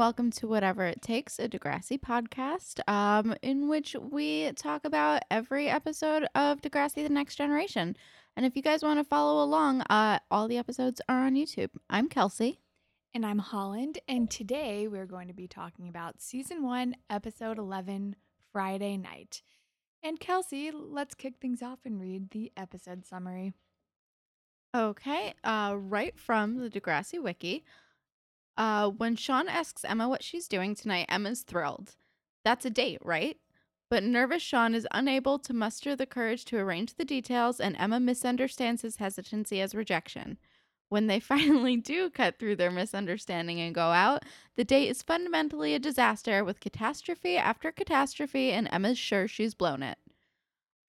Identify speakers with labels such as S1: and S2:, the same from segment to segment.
S1: welcome to Whatever It Takes, a Degrassi podcast, um, in which we talk about every episode of Degrassi: The Next Generation. And if you guys want to follow along, uh, all the episodes are on YouTube. I'm Kelsey.
S2: And I'm Holland, and today we're going to be talking about season one, episode 11, Friday night. And Kelsey, let's kick things off and read the episode summary.
S1: Okay, uh, right from the Degrassi Wiki. Uh, when Sean asks Emma what she's doing tonight, Emma's thrilled. That's a date, right? But nervous Sean is unable to muster the courage to arrange the details, and Emma misunderstands his hesitancy as rejection. When they finally do cut through their misunderstanding and go out, the date is fundamentally a disaster with catastrophe after catastrophe, and Emma's sure she's blown it.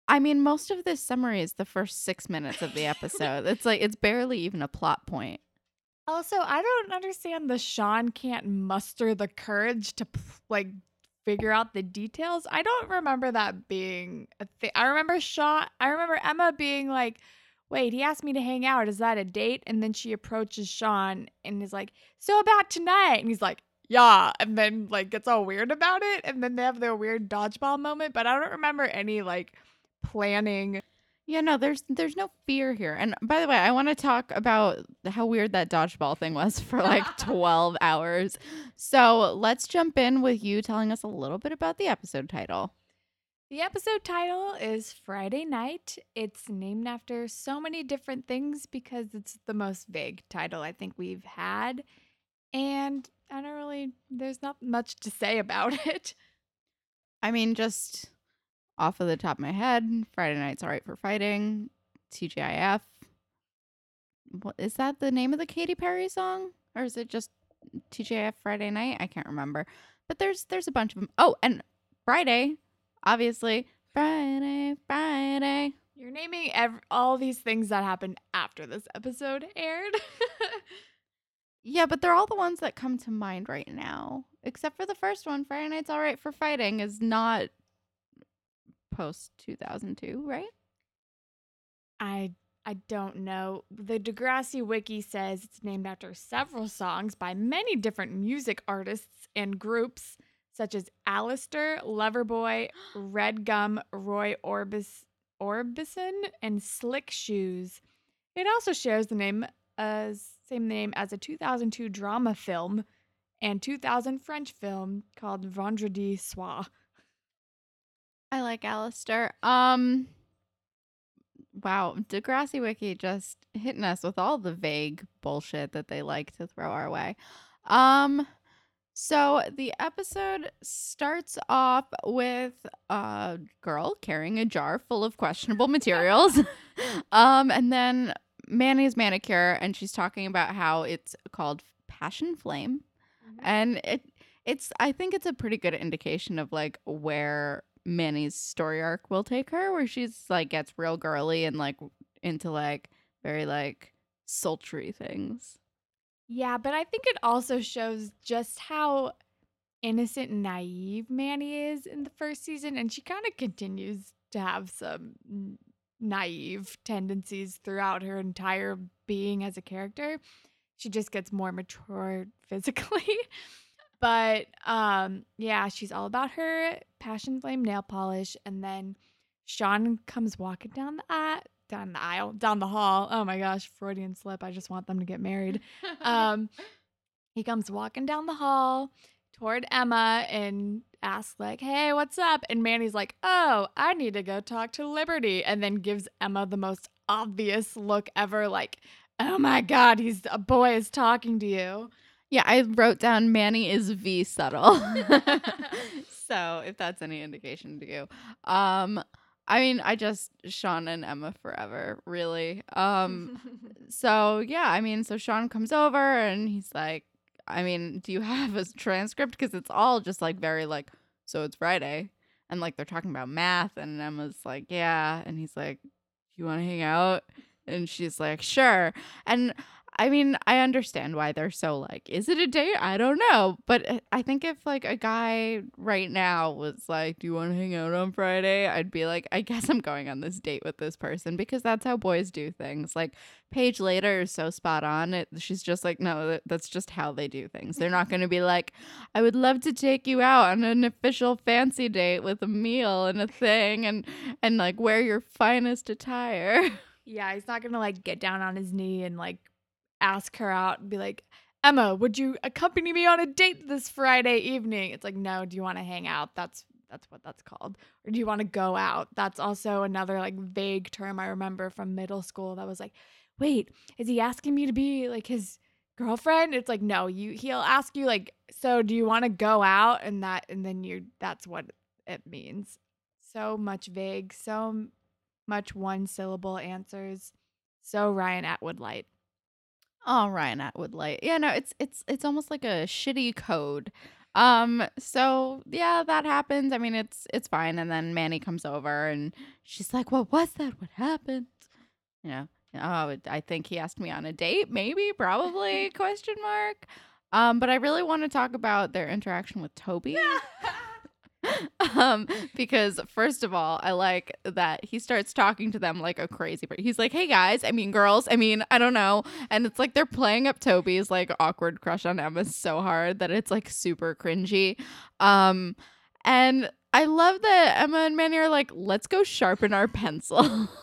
S1: I mean, most of this summary is the first six minutes of the episode. it's like it's barely even a plot point.
S2: Also, I don't understand the Sean can't muster the courage to like figure out the details. I don't remember that being a thing. I remember Sean, I remember Emma being like, wait, he asked me to hang out. Is that a date? And then she approaches Sean and is like, so about tonight. And he's like, yeah. And then like gets all weird about it. And then they have their weird dodgeball moment. But I don't remember any like planning.
S1: Yeah, no, there's there's no fear here. And by the way, I want to talk about how weird that dodgeball thing was for like 12 hours. So let's jump in with you telling us a little bit about the episode title.
S2: The episode title is Friday Night. It's named after so many different things because it's the most vague title I think we've had. And I don't really, there's not much to say about it.
S1: I mean, just off of the top of my head, Friday Night's All Right for Fighting, TGIF. What is that the name of the Katy Perry song? Or is it just TGIF Friday Night? I can't remember. But there's there's a bunch of them. Oh, and Friday obviously Friday, Friday.
S2: You're naming ev- all these things that happened after this episode aired.
S1: yeah, but they're all the ones that come to mind right now, except for the first one. Friday Night's All Right for Fighting is not post 2002, right?
S2: I I don't know. The Degrassi wiki says it's named after several songs by many different music artists and groups such as Allister, Loverboy, Red Gum, Roy Orbis, Orbison, and Slick Shoes. It also shares the name as same name as a 2002 drama film and 2000 French film called Vendredi Soir.
S1: I like Allister. Um wow, Degrassi Wiki just hitting us with all the vague bullshit that they like to throw our way. Um so the episode starts off with a girl carrying a jar full of questionable materials. um, and then Manny's manicure, and she's talking about how it's called Passion Flame. Mm-hmm. And it it's I think it's a pretty good indication of like where Manny's story arc will take her, where she's like gets real girly and like into like very like sultry things.
S2: Yeah, but I think it also shows just how innocent and naive Manny is in the first season. And she kind of continues to have some naive tendencies throughout her entire being as a character. She just gets more mature physically. But um yeah, she's all about her passion flame nail polish and then Sean comes walking down the aisle, down the aisle, down the hall. Oh my gosh, Freudian slip. I just want them to get married. Um, he comes walking down the hall toward Emma and asks like, "Hey, what's up?" And Manny's like, "Oh, I need to go talk to Liberty," and then gives Emma the most obvious look ever, like, "Oh my God, he's a boy is talking to you."
S1: Yeah, I wrote down Manny is V subtle. so if that's any indication to you, um, I mean, I just Sean and Emma forever, really. Um so yeah, I mean, so Sean comes over and he's like, I mean, do you have a transcript cuz it's all just like very like so it's Friday and like they're talking about math and Emma's like, "Yeah." And he's like, you want to hang out?" And she's like, "Sure." And I mean, I understand why they're so like, is it a date? I don't know. But uh, I think if like a guy right now was like, do you want to hang out on Friday? I'd be like, I guess I'm going on this date with this person because that's how boys do things. Like Paige later is so spot on. It, she's just like, no, that's just how they do things. They're not going to be like, I would love to take you out on an official fancy date with a meal and a thing and and like wear your finest attire.
S2: Yeah, he's not gonna like get down on his knee and like ask her out and be like, Emma, would you accompany me on a date this Friday evening? It's like, no, do you want to hang out? That's that's what that's called. Or do you want to go out? That's also another like vague term I remember from middle school that was like, wait, is he asking me to be like his girlfriend? It's like, no, you he'll ask you like, so do you want to go out? And that and then you that's what it means. So much vague, so much one syllable answers. So Ryan Atwood light.
S1: Oh, Ryan Atwood Light. Yeah, no, it's it's it's almost like a shitty code. Um, so yeah, that happens. I mean, it's it's fine. And then Manny comes over and she's like, "What was that? What happened?" You know, oh, I think he asked me on a date. Maybe, probably? question mark. Um, but I really want to talk about their interaction with Toby. um because first of all i like that he starts talking to them like a crazy person he's like hey guys i mean girls i mean i don't know. And it's like they're playing up toby's like awkward crush on emma so hard that it's like super cringy. Um and i love that emma and manny are like let's go sharpen our pencils.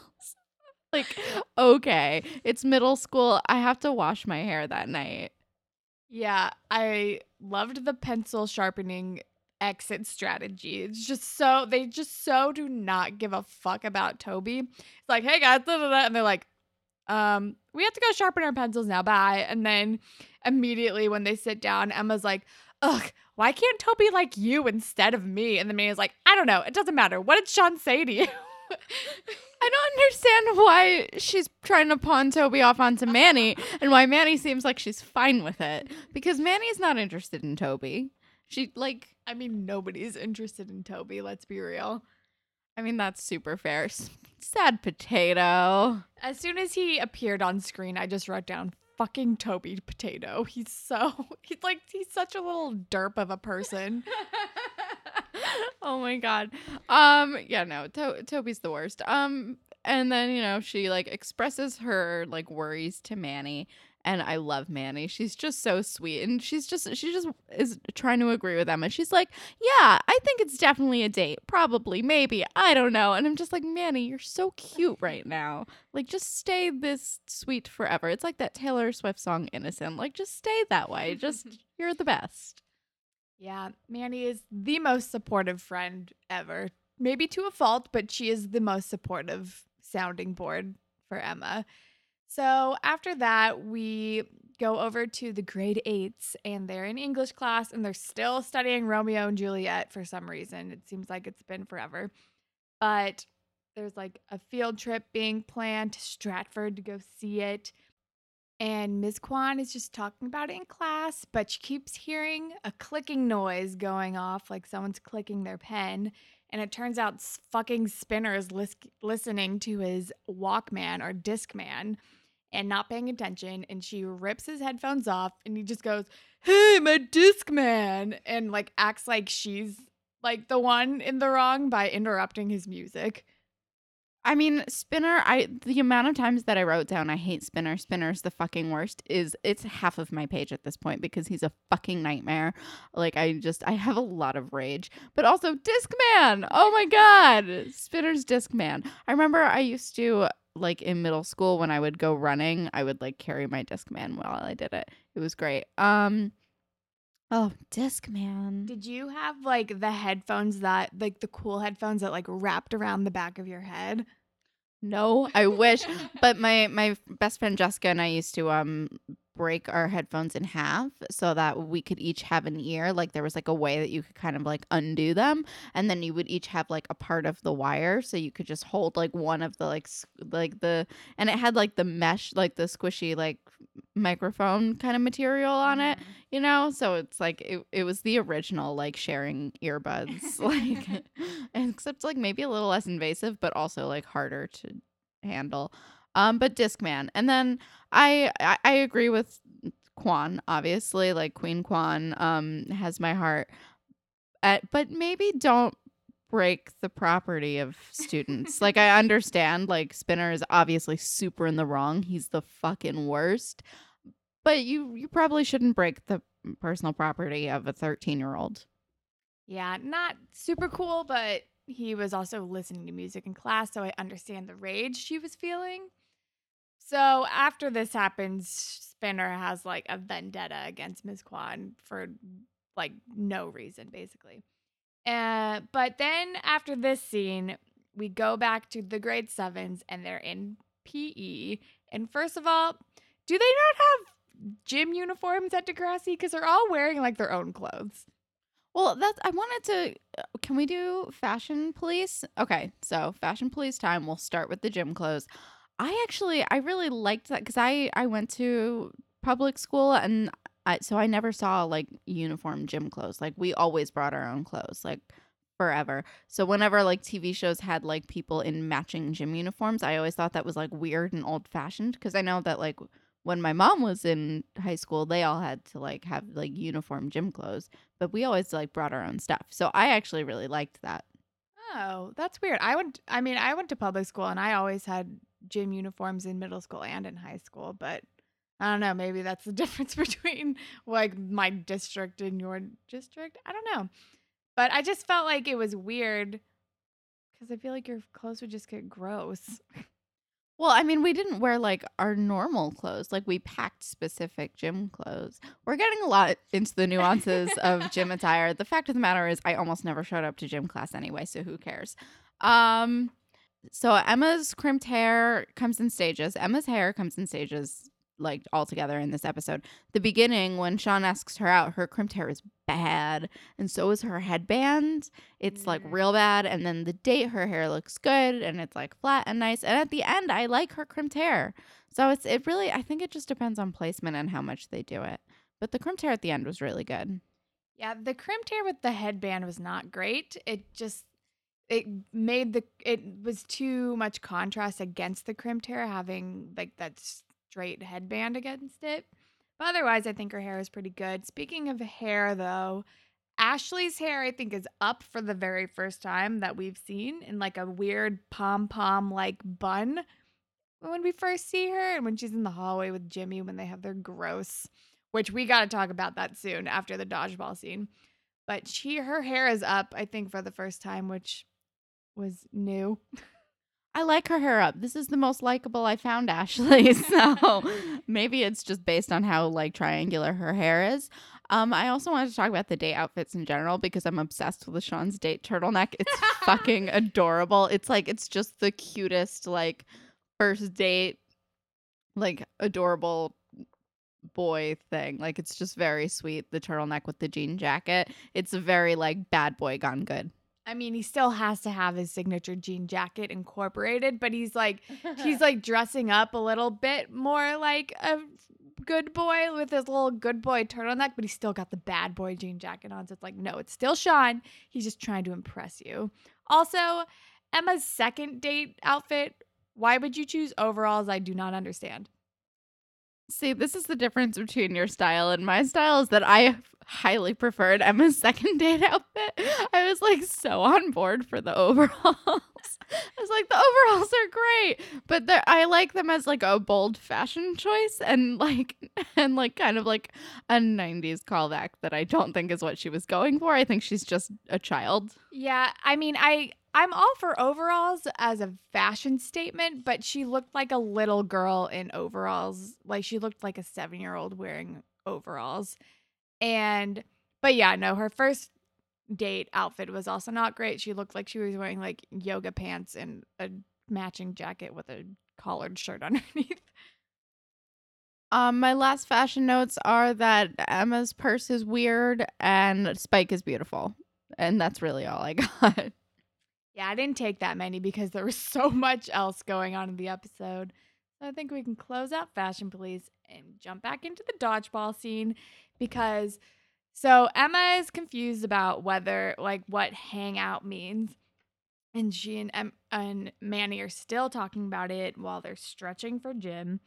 S1: Like okay it's middle school. I have to wash my hair that night.
S2: Yeah, I loved the pencil sharpening exit strategy. It's just so they just so do not give a fuck about Toby. It's like, hey guys, da, da, da," and they're like, um, we have to go sharpen our pencils now. Bye. And then immediately when they sit down, Emma's like, ugh, why can't Toby like you instead of me? And the man is like, I don't know. It doesn't matter. What did Sean say to you?
S1: I don't understand why she's trying to pawn Toby off onto Manny and why Manny seems like she's fine with it. Because Manny's not interested in Toby. She, like,
S2: I mean, nobody's interested in Toby. Let's be real.
S1: I mean, that's super fair. Sad potato.
S2: As soon as he appeared on screen, I just wrote down fucking Toby Potato. He's so he's like he's such a little derp of a person.
S1: oh my god. Um, yeah, no, to- Toby's the worst. Um, and then you know she like expresses her like worries to Manny, and I love Manny. She's just so sweet, and she's just she just is trying to agree with Emma. She's like, yeah, I think it's definitely a date, probably, maybe, I don't know. And I'm just like, Manny, you're so cute right now. Like, just stay this sweet forever. It's like that Taylor Swift song, Innocent. Like, just stay that way. Just you're the best.
S2: Yeah, Manny is the most supportive friend ever. Maybe to a fault, but she is the most supportive sounding board for Emma. So after that, we go over to the grade eights and they're in English class and they're still studying Romeo and Juliet for some reason. It seems like it's been forever. But there's like a field trip being planned to Stratford to go see it. And Ms. Kwan is just talking about it in class, but she keeps hearing a clicking noise going off, like someone's clicking their pen. And it turns out fucking Spinner is lis- listening to his Walkman or Discman and not paying attention. And she rips his headphones off and he just goes, Hey, my Discman." And like acts like she's like the one in the wrong by interrupting his music.
S1: I mean, Spinner, I the amount of times that I wrote down I hate Spinner, Spinner's the fucking worst is it's half of my page at this point because he's a fucking nightmare. Like I just I have a lot of rage. But also Discman. Oh my god. Spinner's Discman. I remember I used to like in middle school when I would go running, I would like carry my Discman while I did it. It was great. Um Oh, Discman.
S2: Did you have like the headphones that, like the cool headphones that like wrapped around the back of your head?
S1: No, I wish. but my my best friend Jessica and I used to um break our headphones in half so that we could each have an ear. Like there was like a way that you could kind of like undo them, and then you would each have like a part of the wire, so you could just hold like one of the like like the and it had like the mesh like the squishy like microphone kind of material on it you know so it's like it, it was the original like sharing earbuds like except like maybe a little less invasive but also like harder to handle Um, but Discman. And then I, I I agree with Kwan, obviously. Like Queen Kwan um has my heart. At, but maybe don't break the property of students. like I understand like Spinner is obviously super in the wrong. He's the fucking worst. But you you probably shouldn't break the personal property of a 13-year-old.
S2: Yeah, not super cool, but he was also listening to music in class, so I understand the rage she was feeling. So after this happens, Spinner has like a vendetta against Ms. Kwan for like no reason, basically. Uh, but then after this scene, we go back to the grade sevens and they're in PE. And first of all, do they not have gym uniforms at Degrassi? Because they're all wearing like their own clothes.
S1: Well, that's I wanted to. Uh, can we do fashion police? Okay, so fashion police time. We'll start with the gym clothes. I actually I really liked that because I I went to public school and I so I never saw like uniform gym clothes. Like we always brought our own clothes. Like forever. So whenever like TV shows had like people in matching gym uniforms, I always thought that was like weird and old fashioned because I know that like when my mom was in high school, they all had to like have like uniform gym clothes, but we always like brought our own stuff. So I actually really liked that.
S2: Oh, that's weird. I went I mean, I went to public school and I always had gym uniforms in middle school and in high school, but I don't know, maybe that's the difference between like my district and your district. I don't know. But I just felt like it was weird cuz I feel like your clothes would just get gross.
S1: Well, I mean, we didn't wear like our normal clothes. Like we packed specific gym clothes. We're getting a lot into the nuances of gym attire. The fact of the matter is I almost never showed up to gym class anyway, so who cares? Um so Emma's crimped hair comes in stages. Emma's hair comes in stages like all together in this episode. The beginning when Sean asks her out, her crimped hair is bad, and so is her headband. It's like real bad. And then the date, her hair looks good and it's like flat and nice. And at the end, I like her crimped hair. So it's it really I think it just depends on placement and how much they do it. But the crimped hair at the end was really good.
S2: Yeah, the crimped hair with the headband was not great. It just it made the it was too much contrast against the crimped hair having like that straight headband against it. But otherwise, I think her hair is pretty good. Speaking of hair though, Ashley's hair I think is up for the very first time that we've seen in like a weird pom-pom like bun when we first see her and when she's in the hallway with Jimmy when they have their gross which we got to talk about that soon after the dodgeball scene. But she her hair is up, I think, for the first time, which was new.
S1: I like her hair up. This is the most likable I found Ashley. So maybe it's just based on how like triangular her hair is. Um, I also wanted to talk about the date outfits in general because I'm obsessed with Sean's date turtleneck. It's fucking adorable. It's like it's just the cutest like first date like adorable boy thing. Like it's just very sweet. The turtleneck with the jean jacket. It's a very like bad boy gone good.
S2: I mean, he still has to have his signature jean jacket incorporated, but he's like he's like dressing up a little bit more like a good boy with his little good boy turtleneck, but he's still got the bad boy jean jacket on. So it's like, no, it's still Sean. He's just trying to impress you. Also, Emma's second date outfit. Why would you choose overalls? I do not understand.
S1: See, this is the difference between your style and my style is that I highly preferred Emma's second date outfit. I was like so on board for the overalls. I was like, the overalls are great, but I like them as like a bold fashion choice and like and like kind of like a '90s callback that I don't think is what she was going for. I think she's just a child.
S2: Yeah, I mean, I I'm all for overalls as a fashion statement, but she looked like a little girl in overalls. Like she looked like a 7-year-old wearing overalls. And but yeah, no, her first date outfit was also not great. She looked like she was wearing like yoga pants and a matching jacket with a collared shirt underneath.
S1: Um, my last fashion notes are that Emma's purse is weird and Spike is beautiful, and that's really all I got.
S2: Yeah, I didn't take that many because there was so much else going on in the episode. So I think we can close out Fashion Police and jump back into the dodgeball scene because so Emma is confused about whether like what hangout means. And she and em- and Manny are still talking about it while they're stretching for gym.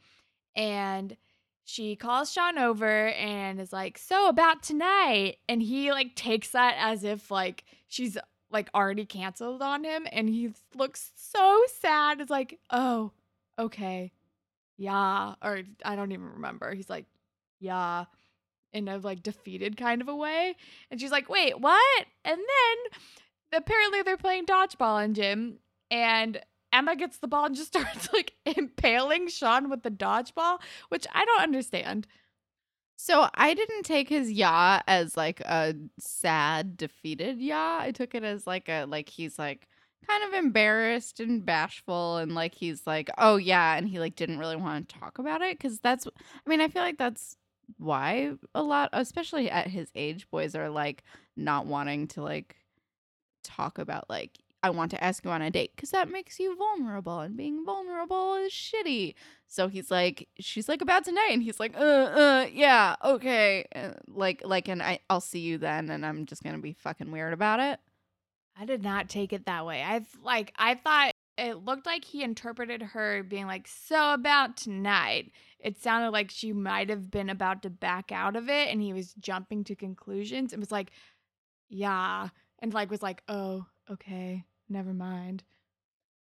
S2: And she calls Sean over and is like, "So about tonight." And he like takes that as if like she's like already canceled on him and he looks so sad. It's like, "Oh, okay. Yeah." Or I don't even remember. He's like, "Yeah." In a like defeated kind of a way. And she's like, "Wait, what?" And then apparently they're playing dodgeball in gym and Emma gets the ball and just starts like impaling Sean with the dodgeball, which I don't understand.
S1: So I didn't take his yeah as like a sad, defeated yeah. I took it as like a like he's like kind of embarrassed and bashful and like he's like, "Oh yeah," and he like didn't really want to talk about it cuz that's I mean, I feel like that's why a lot especially at his age boys are like not wanting to like talk about like I want to ask you on a date because that makes you vulnerable and being vulnerable is shitty. So he's like, she's like about tonight, and he's like, uh, uh, yeah, okay, like, like, and I, I'll see you then, and I'm just gonna be fucking weird about it.
S2: I did not take it that way. I've like I thought it looked like he interpreted her being like, so about tonight. It sounded like she might have been about to back out of it, and he was jumping to conclusions. It was like, yeah, and like was like, oh, okay never mind.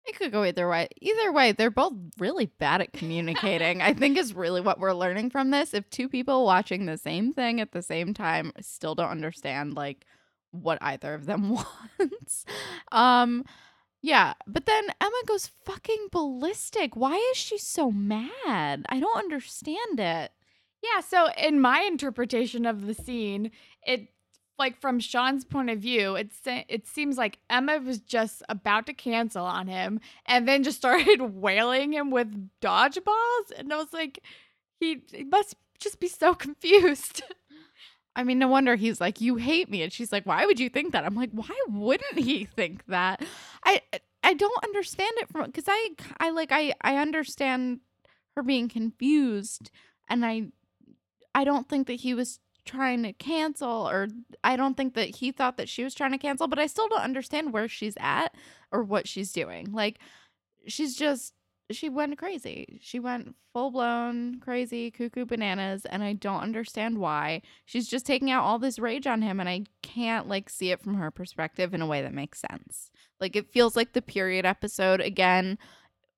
S1: It could go either way. Either way, they're both really bad at communicating. I think is really what we're learning from this. If two people watching the same thing at the same time still don't understand like what either of them wants. um yeah, but then Emma goes fucking ballistic. Why is she so mad? I don't understand it.
S2: Yeah, so in my interpretation of the scene, it like from Sean's point of view, it it seems like Emma was just about to cancel on him and then just started wailing him with dodgeballs, and I was like, he, he must just be so confused.
S1: I mean, no wonder he's like, "You hate me," and she's like, "Why would you think that?" I'm like, "Why wouldn't he think that?" I I don't understand it from because I I like I I understand her being confused, and I I don't think that he was trying to cancel or I don't think that he thought that she was trying to cancel, but I still don't understand where she's at or what she's doing. Like she's just she went crazy. She went full blown crazy, cuckoo bananas, and I don't understand why. She's just taking out all this rage on him, and I can't like see it from her perspective in a way that makes sense. Like it feels like the period episode again,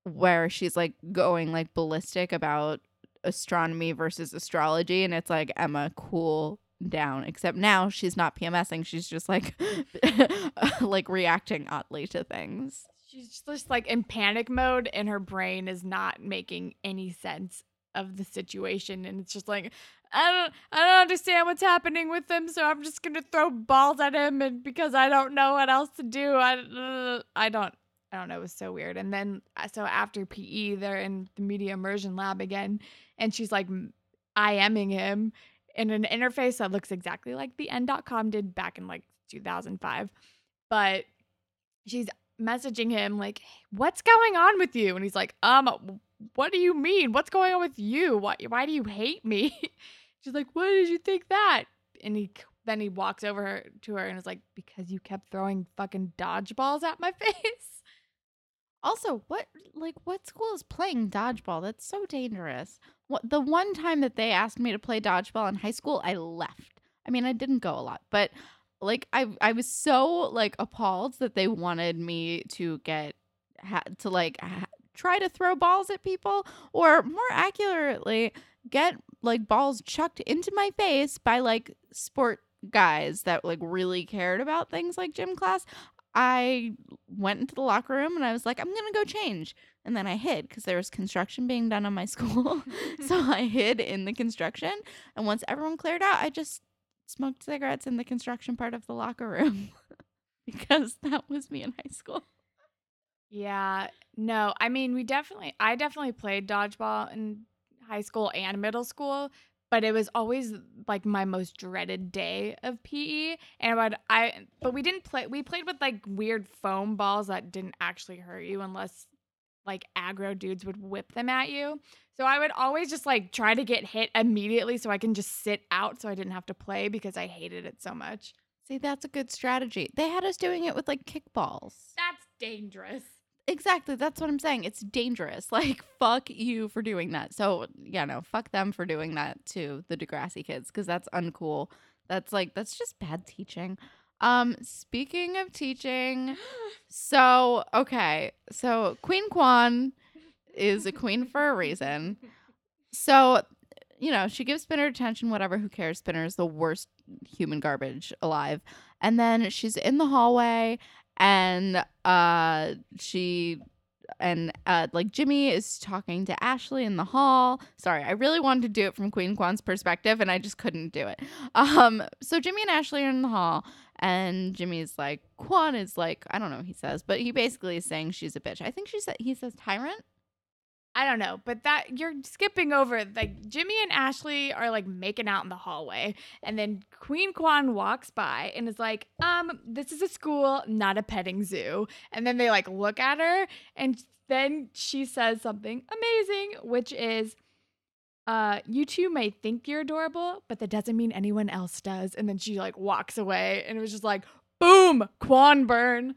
S1: where she's like going like ballistic about astronomy versus astrology and it's like Emma cool down except now she's not PMSing she's just like like reacting oddly to things
S2: she's just like in panic mode and her brain is not making any sense of the situation and it's just like I don't I don't understand what's happening with him so I'm just going to throw balls at him and because I don't know what else to do I uh, I don't I don't know, it was so weird. And then uh, so after PE, they're in the media immersion lab again and she's like IMing him in an interface that looks exactly like the N.com did back in like 2005. But she's messaging him like, "What's going on with you?" And he's like, "Um, what do you mean? What's going on with you? Why why do you hate me?" she's like, "Why did you think that?" And he then he walks over to her and is like, "Because you kept throwing fucking dodgeballs at my face."
S1: Also, what like what school is playing dodgeball? That's so dangerous. What the one time that they asked me to play dodgeball in high school, I left. I mean, I didn't go a lot, but like I I was so like appalled that they wanted me to get ha- to like ha- try to throw balls at people or more accurately get like balls chucked into my face by like sport guys that like really cared about things like gym class. I went into the locker room and I was like, I'm gonna go change. And then I hid because there was construction being done on my school. so I hid in the construction. And once everyone cleared out, I just smoked cigarettes in the construction part of the locker room because that was me in high school.
S2: Yeah, no, I mean, we definitely, I definitely played dodgeball in high school and middle school, but it was always like my most dreaded day of PE. And I would I but we didn't play we played with like weird foam balls that didn't actually hurt you unless like aggro dudes would whip them at you. So I would always just like try to get hit immediately so I can just sit out so I didn't have to play because I hated it so much.
S1: See, that's a good strategy. They had us doing it with like kickballs.
S2: That's dangerous.
S1: Exactly. That's what I'm saying. It's dangerous. Like, fuck you for doing that. So, yeah, no, fuck them for doing that to the Degrassi kids because that's uncool. That's like, that's just bad teaching. Um, speaking of teaching, so, okay. So, Queen Kwan is a queen for a reason. So, you know, she gives Spinner attention, whatever, who cares? Spinner is the worst human garbage alive. And then she's in the hallway and uh she and uh like Jimmy is talking to Ashley in the hall. Sorry, I really wanted to do it from Queen Kwan's perspective and I just couldn't do it. Um so Jimmy and Ashley are in the hall and Jimmy's like Kwan is like I don't know what he says, but he basically is saying she's a bitch. I think she said he says tyrant.
S2: I don't know, but that you're skipping over like Jimmy and Ashley are like making out in the hallway, and then Queen Kwan walks by and is like, "Um, this is a school, not a petting zoo." And then they like look at her, and then she says something amazing, which is, "Uh, you two may think you're adorable, but that doesn't mean anyone else does." And then she like walks away, and it was just like, "Boom, Kwan burn."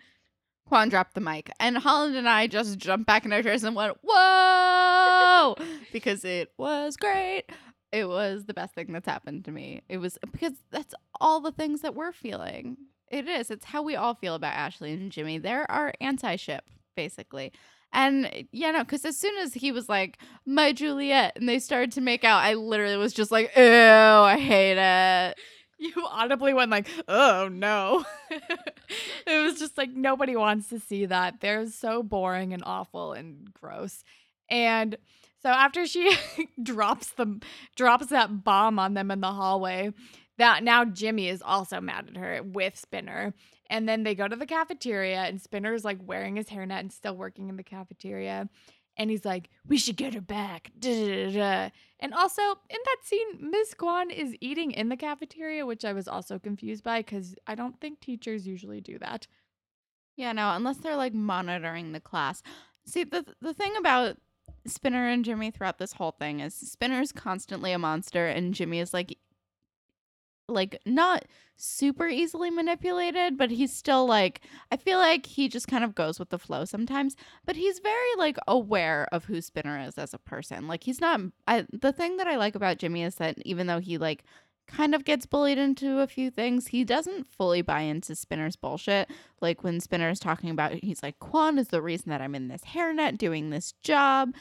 S1: Kwan dropped the mic, and Holland and I just jumped back in our chairs and went, "Whoa!" because it was great. It was the best thing that's happened to me. It was because that's all the things that we're feeling. It is. It's how we all feel about Ashley and Jimmy. They're our anti-ship, basically. And yeah, no, because as soon as he was like, "My Juliet," and they started to make out, I literally was just like, "Ew, I hate it."
S2: You audibly went like, "Oh no." it was just like nobody wants to see that. They're so boring and awful and gross. And so after she drops the drops that bomb on them in the hallway, that now Jimmy is also mad at her with Spinner. And then they go to the cafeteria and Spinner is like wearing his hairnet and still working in the cafeteria and he's like, "We should get her back." Da, da, da, and also in that scene, Miss Kwan is eating in the cafeteria, which I was also confused by because I don't think teachers usually do that.
S1: Yeah, no, unless they're like monitoring the class. See, the the thing about Spinner and Jimmy throughout this whole thing is Spinner's constantly a monster and Jimmy is like like not super easily manipulated, but he's still like I feel like he just kind of goes with the flow sometimes, but he's very like aware of who Spinner is as a person. Like he's not I the thing that I like about Jimmy is that even though he like kind of gets bullied into a few things, he doesn't fully buy into Spinner's bullshit. Like when Spinner's talking about he's like Kwan is the reason that I'm in this hairnet doing this job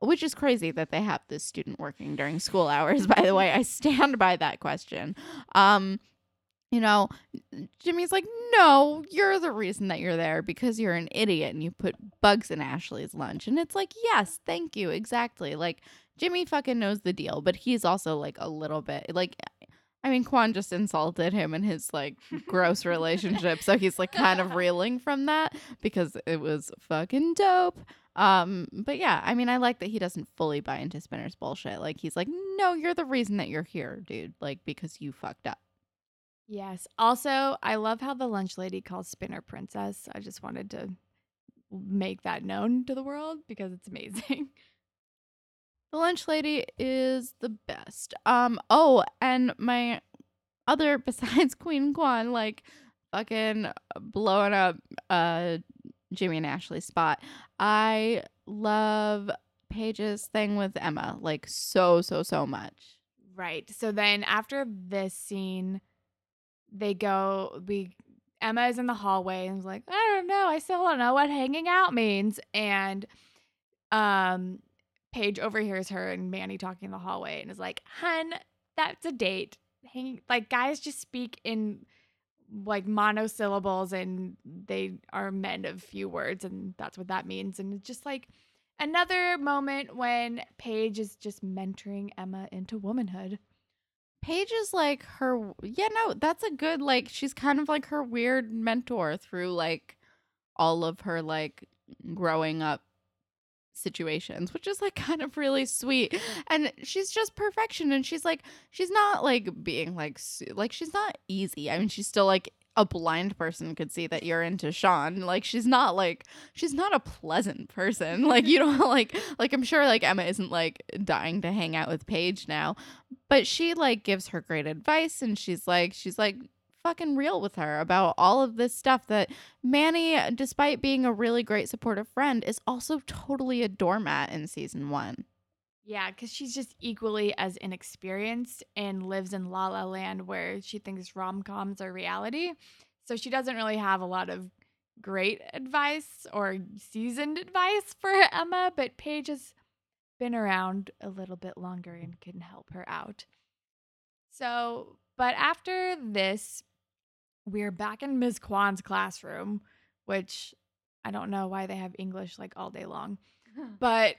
S1: which is crazy that they have this student working during school hours by the way. I stand by that question. Um you know jimmy's like no you're the reason that you're there because you're an idiot and you put bugs in ashley's lunch. And it's like yes thank you exactly. Like jimmy fucking knows the deal but he's also like a little bit like I mean, Kwan just insulted him in his like gross relationship, so he's like kind of reeling from that because it was fucking dope. Um, but yeah, I mean, I like that he doesn't fully buy into Spinner's bullshit. Like he's like, no, you're the reason that you're here, dude. Like because you fucked up.
S2: Yes. Also, I love how the lunch lady calls Spinner princess. I just wanted to make that known to the world because it's amazing.
S1: The lunch lady is the best. Um. Oh, and my other besides Queen Kwan, like fucking blowing up uh Jimmy and Ashley spot. I love Paige's thing with Emma like so so so much.
S2: Right. So then after this scene, they go we Emma is in the hallway and is like, I don't know, I still don't know what hanging out means. And um Paige overhears her and Manny talking in the hallway and is like, Hun, that's a date. Hanging like guys just speak in like monosyllables and they are men of few words and that's what that means and it's just like another moment when Paige is just mentoring Emma into womanhood.
S1: Paige is like her yeah no that's a good like she's kind of like her weird mentor through like all of her like growing up situations, which is like kind of really sweet. And she's just perfection. And she's like, she's not like being like, like, she's not easy. I mean, she's still like, a blind person could see that you're into Sean. Like she's not like she's not a pleasant person. Like you don't like like I'm sure like Emma isn't like dying to hang out with Paige now, but she like gives her great advice and she's like she's like fucking real with her about all of this stuff that Manny, despite being a really great supportive friend, is also totally a doormat in season one.
S2: Yeah, because she's just equally as inexperienced and lives in La La Land where she thinks rom coms are reality. So she doesn't really have a lot of great advice or seasoned advice for Emma, but Paige has been around a little bit longer and can help her out. So, but after this, we're back in Ms. Kwan's classroom, which I don't know why they have English like all day long. But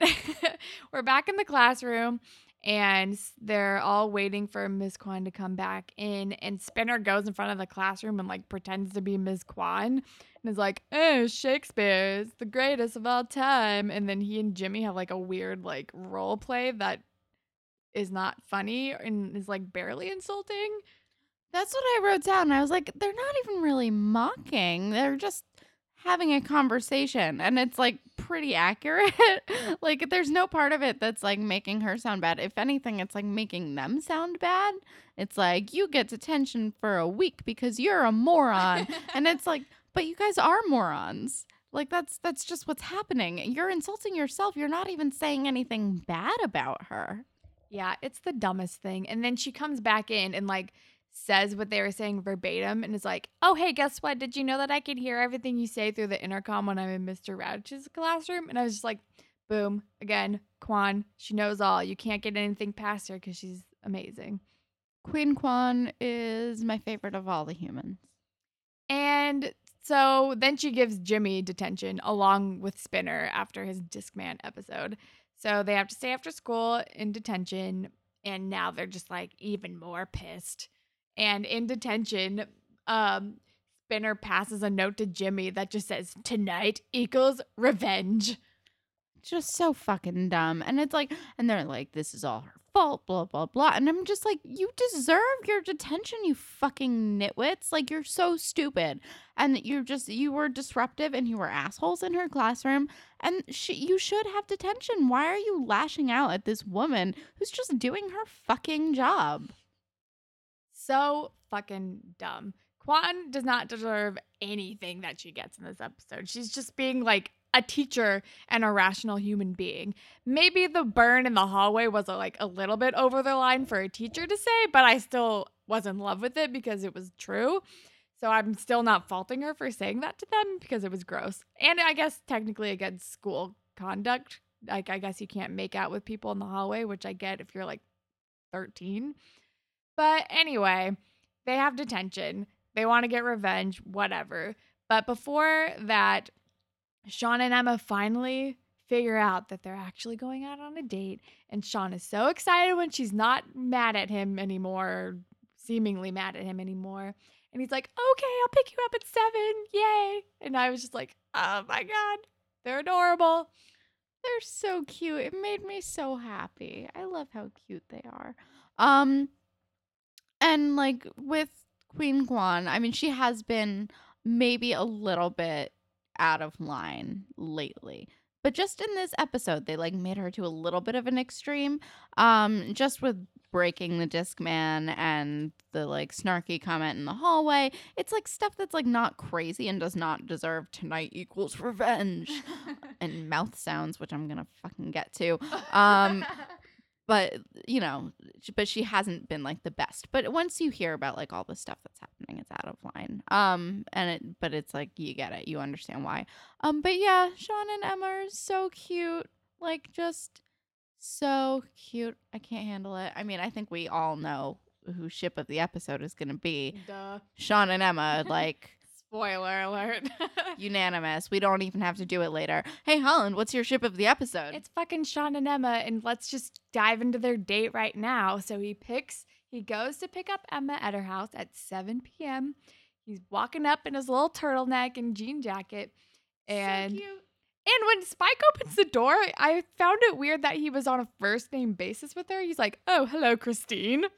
S2: we're back in the classroom and they're all waiting for Ms. Kwan to come back in. And Spinner goes in front of the classroom and like pretends to be Ms. Kwan and is like, "Oh, Shakespeare is the greatest of all time." And then he and Jimmy have like a weird like role play that is not funny and is like barely insulting.
S1: That's what I wrote down. I was like, they're not even really mocking. They're just having a conversation and it's like pretty accurate. like there's no part of it that's like making her sound bad. If anything, it's like making them sound bad. It's like you get detention for a week because you're a moron. and it's like, but you guys are morons. Like that's that's just what's happening. You're insulting yourself. You're not even saying anything bad about her.
S2: Yeah, it's the dumbest thing. And then she comes back in and like says what they were saying verbatim and is like, "Oh, hey, guess what? Did you know that I can hear everything you say through the intercom when I'm in Mr. Raditch's classroom?" And I was just like, "Boom! Again, Kwan. She knows all. You can't get anything past her because she's amazing."
S1: Queen Kwan is my favorite of all the humans.
S2: And so then she gives Jimmy detention along with Spinner after his Discman episode. So they have to stay after school in detention. And now they're just like even more pissed and in detention, um, Spinner passes a note to Jimmy that just says, Tonight equals revenge.
S1: Just so fucking dumb. And it's like, and they're like, This is all her fault, blah, blah, blah. And I'm just like, You deserve your detention, you fucking nitwits. Like, you're so stupid. And you're just, you were disruptive and you were assholes in her classroom. And she, you should have detention. Why are you lashing out at this woman who's just doing her fucking job?
S2: So fucking dumb. Kwan does not deserve anything that she gets in this episode. She's just being like a teacher and a rational human being. Maybe the burn in the hallway was a, like a little bit over the line for a teacher to say, but I still was in love with it because it was true. So I'm still not faulting her for saying that to them because it was gross. And I guess technically against school conduct. Like I guess you can't make out with people in the hallway, which I get if you're like 13. But anyway, they have detention. They want to get revenge, whatever. But before that, Sean and Emma finally figure out that they're actually going out on a date. And Sean is so excited when she's not mad at him anymore, seemingly mad at him anymore. And he's like, okay, I'll pick you up at seven. Yay. And I was just like, oh my God, they're adorable.
S1: They're so cute. It made me so happy. I love how cute they are. Um, and like with Queen Kwan, I mean, she has been maybe a little bit out of line lately. But just in this episode, they like made her to a little bit of an extreme. Um, just with breaking the Discman and the like snarky comment in the hallway. It's like stuff that's like not crazy and does not deserve tonight equals revenge. and mouth sounds, which I'm gonna fucking get to. Um but you know but she hasn't been like the best. But once you hear about like all the stuff that's happening it's out of line. Um and it but it's like you get it. You understand why. Um but yeah sean and emma are so cute. Like just so cute. I can't handle it. I mean i think we all know who ship of the episode is gonna be.
S2: Duh.
S1: sean and emma like
S2: Spoiler alert.
S1: unanimous. We don't even have to do it later. Hey, Holland, what's your ship of the episode?
S2: It's fucking Sean and Emma, and let's just dive into their date right now. So he picks, he goes to pick up Emma at her house at 7 p.m. He's walking up in his little turtleneck and jean jacket. And
S1: so cute.
S2: and when Spike opens the door, I found it weird that he was on a first name basis with her. He's like, "Oh, hello, Christine."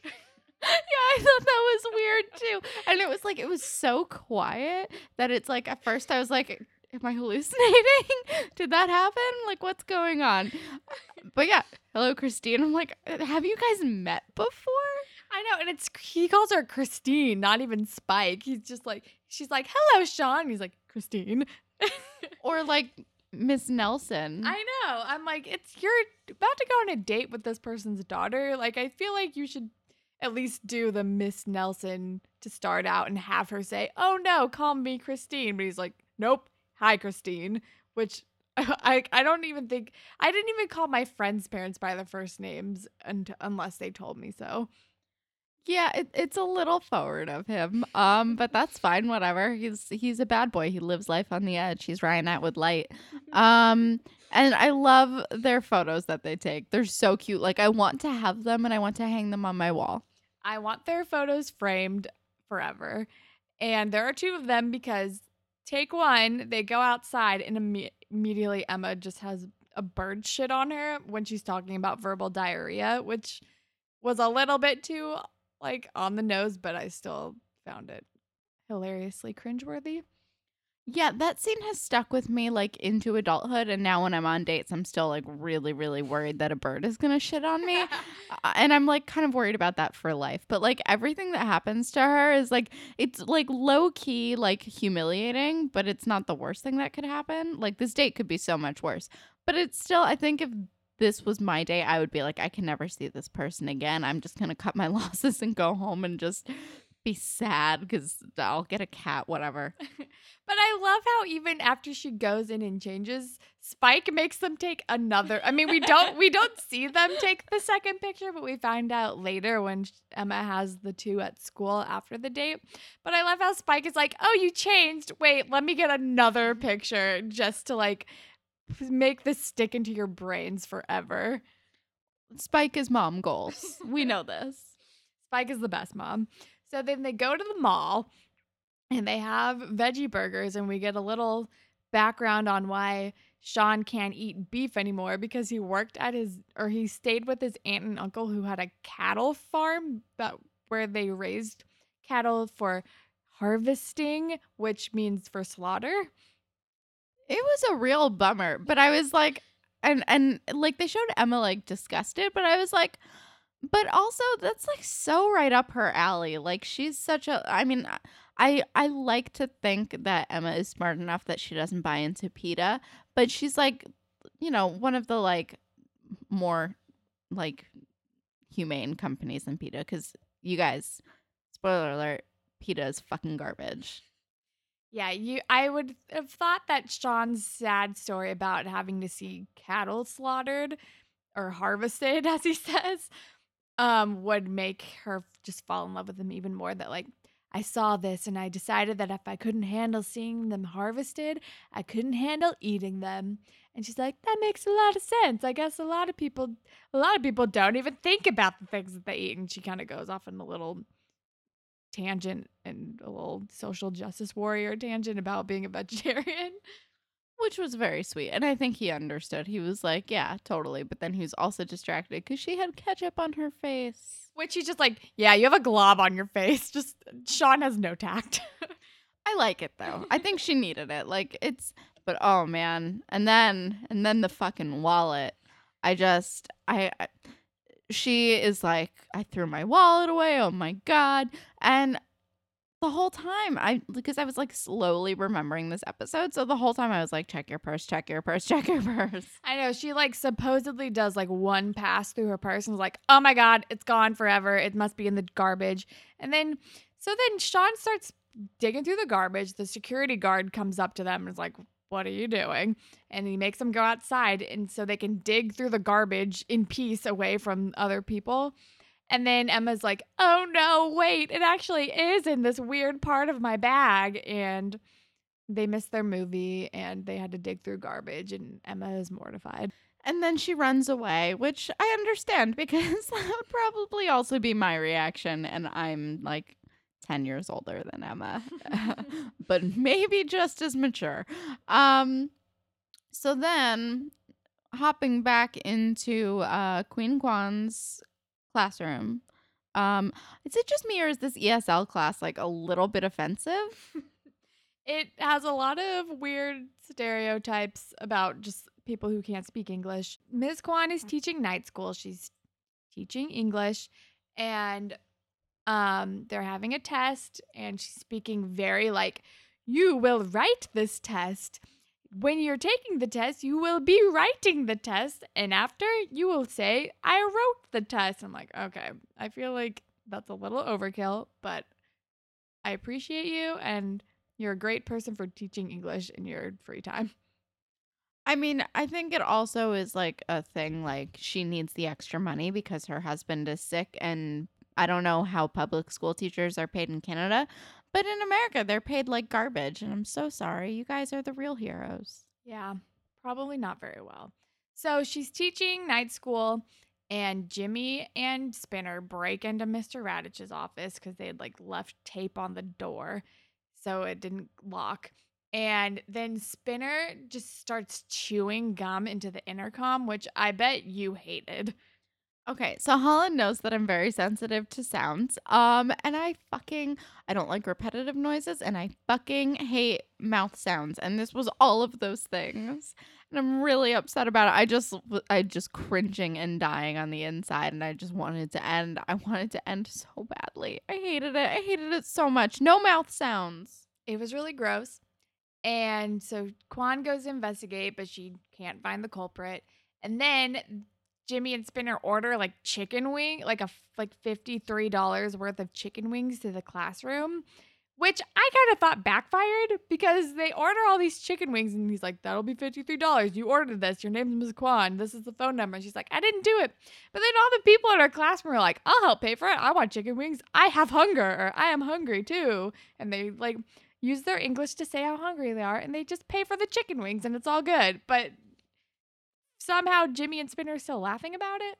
S1: yeah, I thought that was weird too. And it was like it was so quiet that it's like at first I was like, Am I hallucinating? Did that happen? Like what's going on? But yeah, hello Christine. I'm like, uh, have you guys met before?
S2: I know, and it's he calls her Christine, not even Spike. He's just like she's like, "Hello, Sean." He's like, "Christine."
S1: or like Miss Nelson.
S2: I know. I'm like, it's you're about to go on a date with this person's daughter. Like, I feel like you should at least do the Miss Nelson to start out and have her say, "Oh no, call me Christine." But he's like, "Nope, hi Christine," which I I don't even think I didn't even call my friends' parents by their first names and unless they told me so.
S1: Yeah, it, it's a little forward of him. Um, but that's fine, whatever. He's he's a bad boy. He lives life on the edge. He's Ryan Atwood light. Um, and I love their photos that they take. They're so cute. Like I want to have them and I want to hang them on my wall.
S2: I want their photos framed forever. And there are two of them because take one, they go outside and imme- immediately Emma just has a bird shit on her when she's talking about verbal diarrhea, which was a little bit too like on the nose, but I still found it hilariously cringeworthy.
S1: Yeah, that scene has stuck with me like into adulthood. And now when I'm on dates, I'm still like really, really worried that a bird is going to shit on me. Uh, and I'm like kind of worried about that for life. But like everything that happens to her is like, it's like low key, like humiliating, but it's not the worst thing that could happen. Like this date could be so much worse. But it's still, I think if this was my day, I would be like, I can never see this person again. I'm just going to cut my losses and go home and just be sad because I'll get a cat, whatever.
S2: but I love how even after she goes in and changes, Spike makes them take another. I mean, we don't we don't see them take the second picture, but we find out later when Emma has the two at school after the date. But I love how Spike is like, "Oh, you changed. Wait, let me get another picture just to like make this stick into your brains forever."
S1: Spike is mom goals. we know this.
S2: Spike is the best mom. So then they go to the mall and they have veggie burgers, and we get a little background on why Sean can't eat beef anymore because he worked at his or he stayed with his aunt and uncle who had a cattle farm that where they raised cattle for harvesting, which means for slaughter.
S1: It was a real bummer, but I was like and and like they showed Emma like disgusted, but I was like but also that's like so right up her alley. Like she's such a I mean I I like to think that Emma is smart enough that she doesn't buy into PETA, but she's like you know, one of the like more like humane companies than PETA cuz you guys spoiler alert, PETA is fucking garbage.
S2: Yeah, you I would have thought that Sean's sad story about having to see cattle slaughtered or harvested as he says um would make her just fall in love with him even more that like I saw this and I decided that if I couldn't handle seeing them harvested, I couldn't handle eating them. And she's like, that makes a lot of sense. I guess a lot of people a lot of people don't even think about the things that they eat. And she kind of goes off in a little tangent and a little social justice warrior tangent about being a vegetarian.
S1: Which was very sweet. And I think he understood. He was like, yeah, totally. But then he was also distracted because she had ketchup on her face.
S2: Which he's just like, yeah, you have a glob on your face. Just Sean has no tact.
S1: I like it though. I think she needed it. Like it's, but oh man. And then, and then the fucking wallet. I just, I, I she is like, I threw my wallet away. Oh my God. And the whole time i because i was like slowly remembering this episode so the whole time i was like check your purse check your purse check your purse
S2: I know she like supposedly does like one pass through her purse and is like, "Oh my god, it's gone forever. It must be in the garbage." And then so then Sean starts digging through the garbage. The security guard comes up to them and is like, "What are you doing?" And he makes them go outside and so they can dig through the garbage in peace away from other people. And then Emma's like, "Oh no, wait, it actually is in this weird part of my bag." And they missed their movie and they had to dig through garbage and Emma is mortified.
S1: and then she runs away which i understand because that would probably also be my reaction and i'm like 10 years older than emma but maybe just as mature um so then hopping back into uh queen kwan's classroom um is it just me or is this esl class like a little bit offensive
S2: It has a lot of weird stereotypes about just people who can't speak English. Ms. Kwan is teaching night school. She's teaching English and Um, they're having a test, and she's speaking very like, You will write this test. When you're taking the test, you will be writing the test. And after, you will say, I wrote the test. I'm like, Okay, I feel like that's a little overkill, but I appreciate you. And you're a great person for teaching English in your free time.
S1: I mean, I think it also is like a thing like she needs the extra money because her husband is sick and I don't know how public school teachers are paid in Canada, but in America they're paid like garbage and I'm so sorry. You guys are the real heroes.
S2: Yeah, probably not very well. So she's teaching night school, and Jimmy and Spinner break into Mr. Raditch's office because they had like left tape on the door so it didn't lock. And then Spinner just starts chewing gum into the intercom, which I bet you hated.
S1: Okay, so Holland knows that I'm very sensitive to sounds. Um, and I fucking I don't like repetitive noises and I fucking hate mouth sounds. And this was all of those things. And I'm really upset about it. I just I just cringing and dying on the inside and I just wanted to end. I wanted to end so badly. I hated it. I hated it so much. No mouth sounds.
S2: It was really gross. And so Kwan goes to investigate, but she can't find the culprit. And then Jimmy and Spinner order like chicken wing, like a like $53 worth of chicken wings to the classroom, which I kind of thought backfired because they order all these chicken wings and he's like, that'll be $53. You ordered this. Your name's Ms. Kwan. This is the phone number. And she's like, I didn't do it. But then all the people in our classroom are like, I'll help pay for it. I want chicken wings. I have hunger or I am hungry too. And they like use their English to say how hungry they are and they just pay for the chicken wings and it's all good. But somehow Jimmy and Spinner are still laughing about it.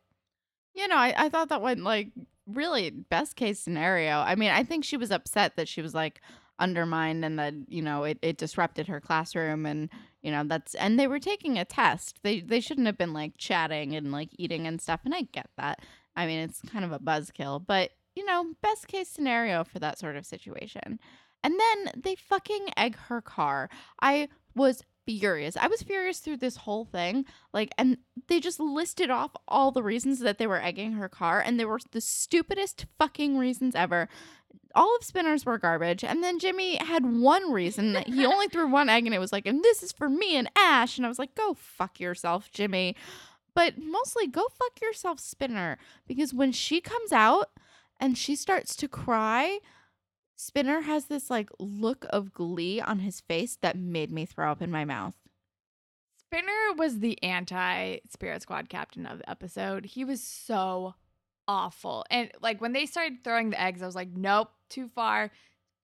S1: You know, I, I thought that went like really best case scenario. I mean, I think she was upset that she was like undermined and that, you know, it, it disrupted her classroom and, you know, that's and they were taking a test. They they shouldn't have been like chatting and like eating and stuff. And I get that. I mean, it's kind of a buzzkill, but you know, best case scenario for that sort of situation. And then they fucking egg her car. I was furious. I was furious through this whole thing. Like, and they just listed off all the reasons that they were egging her car, and they were the stupidest fucking reasons ever. All of Spinner's were garbage. And then Jimmy had one reason that he only threw one egg, and it was like, and this is for me and Ash. And I was like, go fuck yourself, Jimmy. But mostly, go fuck yourself, Spinner. Because when she comes out and she starts to cry, Spinner has this like look of glee on his face that made me throw up in my mouth.
S2: Spinner was the anti Spirit Squad captain of the episode. He was so awful. And like when they started throwing the eggs, I was like, nope, too far.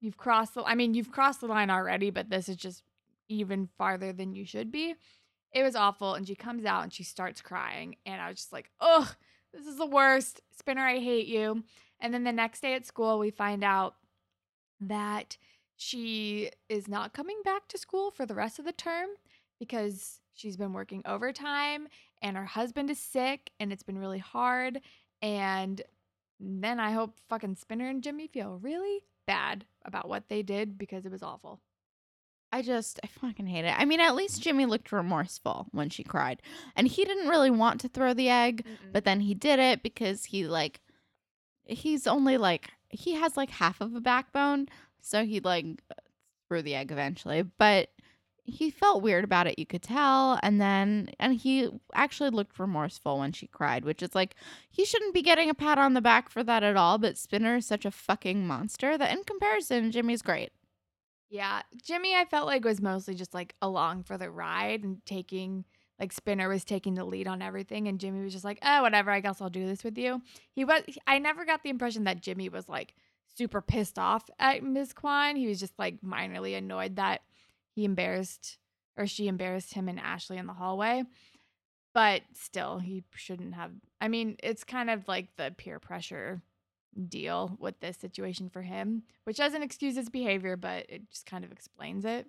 S2: You've crossed the I mean, you've crossed the line already, but this is just even farther than you should be. It was awful. And she comes out and she starts crying. And I was just like, ugh, this is the worst. Spinner, I hate you. And then the next day at school, we find out that she is not coming back to school for the rest of the term because she's been working overtime and her husband is sick and it's been really hard. And then I hope fucking Spinner and Jimmy feel really bad about what they did because it was awful.
S1: I just, I fucking hate it. I mean, at least Jimmy looked remorseful when she cried. And he didn't really want to throw the egg,
S2: Mm-mm.
S1: but then he did it because he, like, he's only like he has like half of a backbone, so he like threw the egg eventually, but he felt weird about it, you could tell, and then and he actually looked remorseful when she cried, which is like he shouldn't be getting a pat on the back for that at all, but Spinner is such a fucking monster that in comparison, Jimmy's great.
S2: Yeah, Jimmy, I felt like was mostly just like along for the ride and taking like Spinner was taking the lead on everything, and Jimmy was just like, oh, whatever. I guess I'll do this with you. He was. I never got the impression that Jimmy was like super pissed off at Ms. Kwan. He was just like minorly annoyed that he embarrassed or she embarrassed him and Ashley in the hallway. But still, he shouldn't have. I mean, it's kind of like the peer pressure deal with this situation for him, which doesn't excuse his behavior, but it just kind of explains it.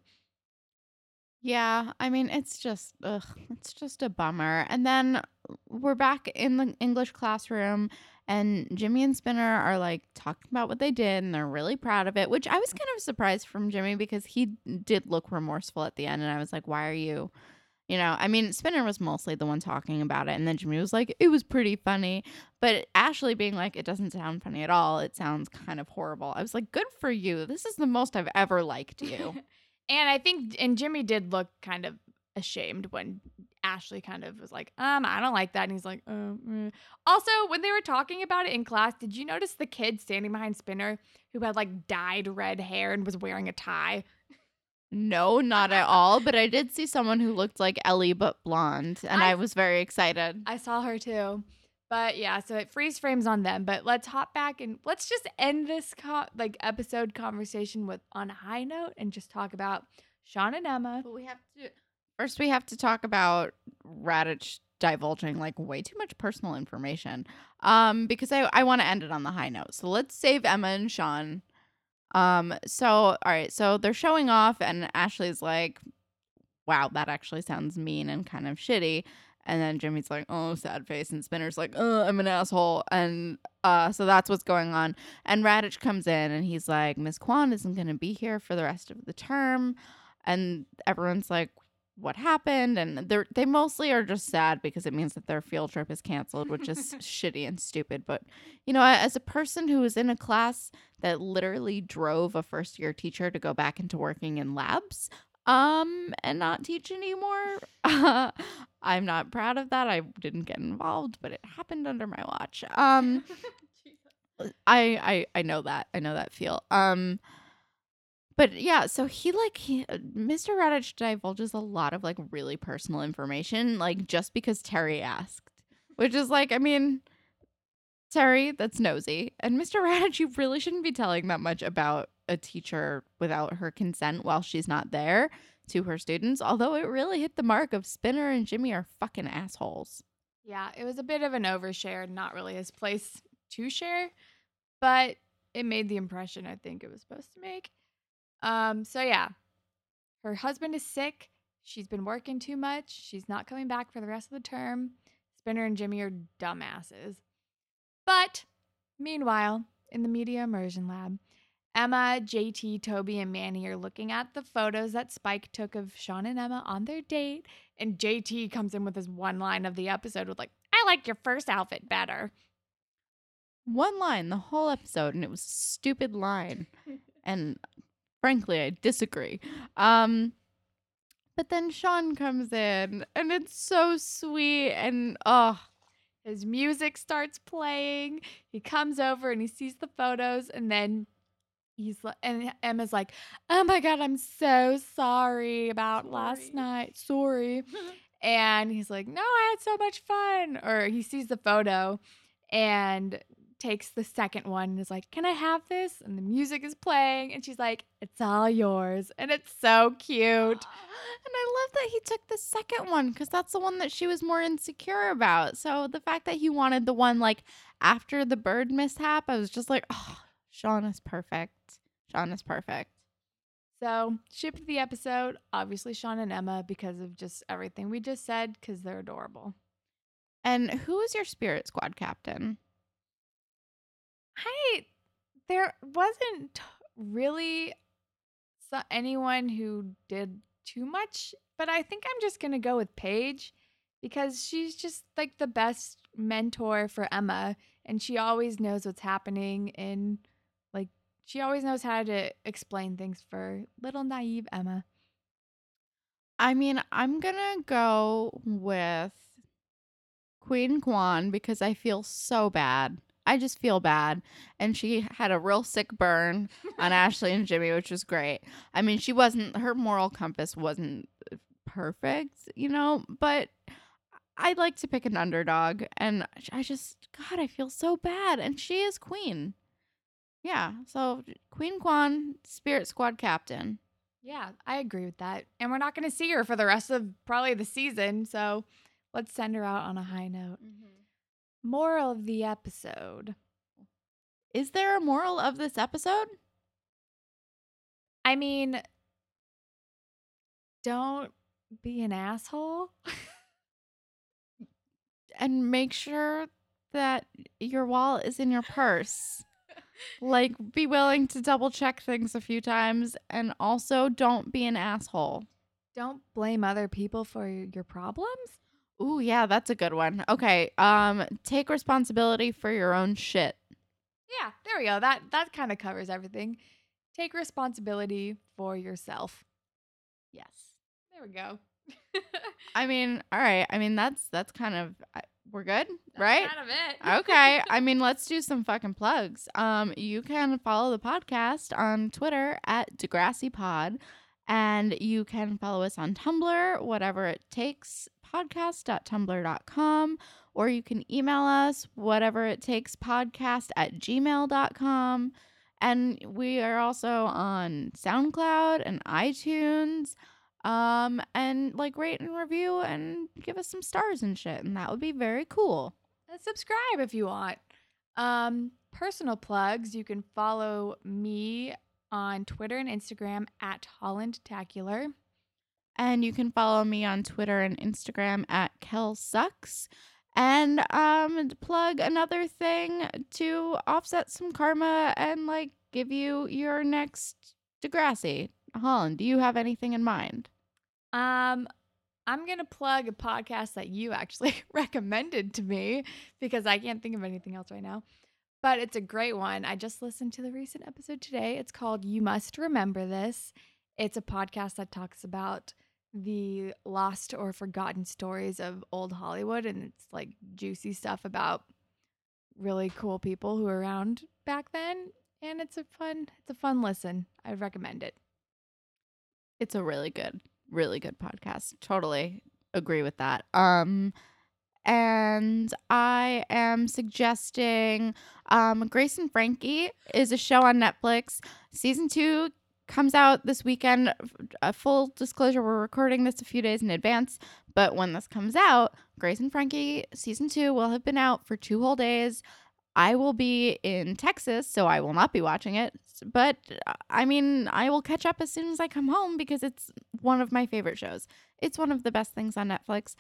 S1: Yeah, I mean, it's just, ugh, it's just a bummer. And then we're back in the English classroom, and Jimmy and Spinner are like talking about what they did, and they're really proud of it, which I was kind of surprised from Jimmy because he did look remorseful at the end. And I was like, why are you? You know, I mean, Spinner was mostly the one talking about it, and then Jimmy was like, "It was pretty funny," but Ashley being like, "It doesn't sound funny at all. It sounds kind of horrible." I was like, "Good for you. This is the most I've ever liked you."
S2: and I think, and Jimmy did look kind of ashamed when Ashley kind of was like, um, I don't like that. And he's like, oh, mm. also, when they were talking about it in class, did you notice the kid standing behind Spinner who had like dyed red hair and was wearing a tie?
S1: No, not at all. But I did see someone who looked like Ellie but blonde, and I, I was very excited.
S2: I saw her too. But yeah, so it freeze frames on them. But let's hop back and let's just end this co- like episode conversation with on a high note and just talk about Sean and Emma.
S1: But we have to First, we have to talk about Raditch divulging like way too much personal information. Um, because I, I want to end it on the high note. So let's save Emma and Sean. Um, so all right, so they're showing off, and Ashley's like, Wow, that actually sounds mean and kind of shitty. And then Jimmy's like, oh, sad face. And Spinner's like, oh, I'm an asshole. And uh, so that's what's going on. And Raditch comes in and he's like, Miss Kwan isn't going to be here for the rest of the term. And everyone's like, what happened and they they mostly are just sad because it means that their field trip is canceled which is shitty and stupid but you know as a person who was in a class that literally drove a first year teacher to go back into working in labs um and not teach anymore uh, i'm not proud of that i didn't get involved but it happened under my watch um I, I i know that i know that feel um but yeah, so he like he, uh, Mr. Raditch divulges a lot of like really personal information, like just because Terry asked, which is like, I mean, Terry, that's nosy, and Mr. Raditch, you really shouldn't be telling that much about a teacher without her consent while she's not there to her students. Although it really hit the mark of Spinner and Jimmy are fucking assholes.
S2: Yeah, it was a bit of an overshare, not really his place to share, but it made the impression I think it was supposed to make. Um, so yeah, her husband is sick. She's been working too much. She's not coming back for the rest of the term. Spinner and Jimmy are dumbasses. But meanwhile, in the media immersion lab, Emma, JT, Toby, and Manny are looking at the photos that Spike took of Sean and Emma on their date. And JT comes in with his one line of the episode with, like, I like your first outfit better.
S1: One line the whole episode, and it was a stupid line. and frankly, I disagree. Um, but then Sean comes in, and it's so sweet, and oh,
S2: his music starts playing. He comes over and he sees the photos, and then he's like, and Emma's like, "Oh my god, I'm so sorry about sorry. last night. Sorry." and he's like, "No, I had so much fun." Or he sees the photo, and takes the second one and is like, Can I have this? And the music is playing, and she's like, It's all yours. And it's so cute.
S1: And I love that he took the second one because that's the one that she was more insecure about. So the fact that he wanted the one like after the bird mishap, I was just like, Oh, Sean is perfect. Sean is perfect.
S2: So, ship the episode, obviously Sean and Emma because of just everything we just said, because they're adorable.
S1: And who is your spirit squad captain?
S2: I there wasn't really so anyone who did too much, but I think I'm just gonna go with Paige because she's just like the best mentor for Emma, and she always knows what's happening, like she always knows how to explain things for little naive Emma.
S1: I mean, I'm gonna go with Queen Kwan because I feel so bad I just feel bad. And she had a real sick burn on Ashley and Jimmy, which was great. I mean, she wasn't, her moral compass wasn't uh, perfect, you know, but I'd like to pick an underdog. And I just, God, I feel so bad. And she is queen. Yeah. So Queen Kwan, Spirit Squad captain.
S2: Yeah, I agree with that. And we're not going to see her for the rest of probably the season. So let's send her out on a high note. Mm-hmm. Moral of the episode.
S1: Is there a moral of this episode?
S2: I mean, don't be an asshole.
S1: and make sure that your wallet is in your purse. Like, be willing to double check things a few times. And also, don't be an asshole.
S2: Don't blame other people for your problems.
S1: Ooh, yeah, that's a good one. Okay. Um, take responsibility for your own shit.
S2: Yeah, there we go. That that kind of covers everything. Take responsibility for yourself.
S1: Yes.
S2: There we go.
S1: I mean, all right. I mean, that's that's kind of we're good, right?
S2: Kind of it.
S1: okay. I mean, let's do some fucking plugs. Um, you can follow the podcast on Twitter at Degrassi Pod, and you can follow us on Tumblr, whatever it takes, podcast.tumblr.com, or you can email us, whatever it takes, podcast at gmail.com. And we are also on SoundCloud and iTunes. Um, and like rate and review and give us some stars and shit, and that would be very cool.
S2: And subscribe if you want. Um, personal plugs. You can follow me on Twitter and Instagram at Holland Tacular.
S1: And you can follow me on Twitter and Instagram at Kel Sucks. And um plug another thing to offset some karma and like give you your next Degrassi. Holland, do you have anything in mind?
S2: Um, I'm gonna plug a podcast that you actually recommended to me because I can't think of anything else right now. But it's a great one. I just listened to the recent episode today. It's called You Must Remember This. It's a podcast that talks about the lost or forgotten stories of old Hollywood and it's like juicy stuff about really cool people who were around back then and it's a fun it's a fun listen. I'd recommend it.
S1: It's a really good, really good podcast. Totally agree with that. Um and I am suggesting um Grace and Frankie is a show on Netflix. Season 2 comes out this weekend. A full disclosure, we're recording this a few days in advance, but when this comes out, Grace and Frankie season 2 will have been out for two whole days. I will be in Texas, so I will not be watching it. But uh, I mean, I will catch up as soon as I come home because it's one of my favorite shows. It's one of the best things on Netflix.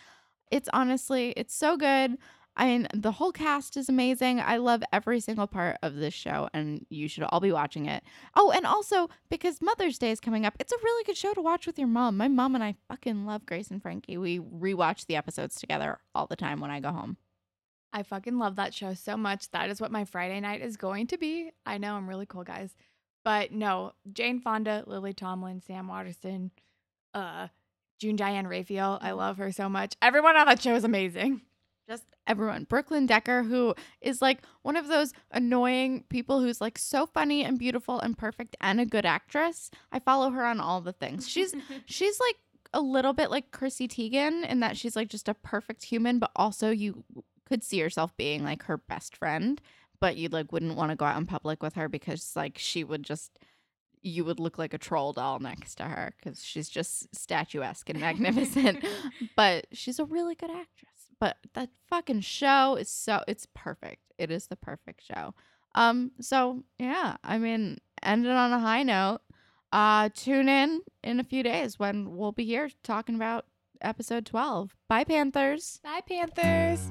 S1: It's honestly, it's so good. I mean, the whole cast is amazing. I love every single part of this show, and you should all be watching it. Oh, and also because Mother's Day is coming up, it's a really good show to watch with your mom. My mom and I fucking love Grace and Frankie. We rewatch the episodes together all the time when I go home.
S2: I fucking love that show so much. That is what my Friday night is going to be. I know I'm really cool, guys. But no, Jane Fonda, Lily Tomlin, Sam Waterston, uh, June Diane Raphael. I love her so much. Everyone on that show is amazing.
S1: Just everyone. Brooklyn Decker, who is like one of those annoying people who's like so funny and beautiful and perfect and a good actress. I follow her on all the things. She's she's like a little bit like Chrissy Teigen in that she's like just a perfect human, but also you could see yourself being like her best friend, but you like wouldn't want to go out in public with her because like she would just you would look like a troll doll next to her because she's just statuesque and magnificent. but she's a really good actress. But that fucking show is so it's perfect. It is the perfect show. Um, so yeah, I mean, ended on a high note. Uh, tune in in a few days when we'll be here talking about episode 12. Bye, Panthers.
S2: Bye, Panthers.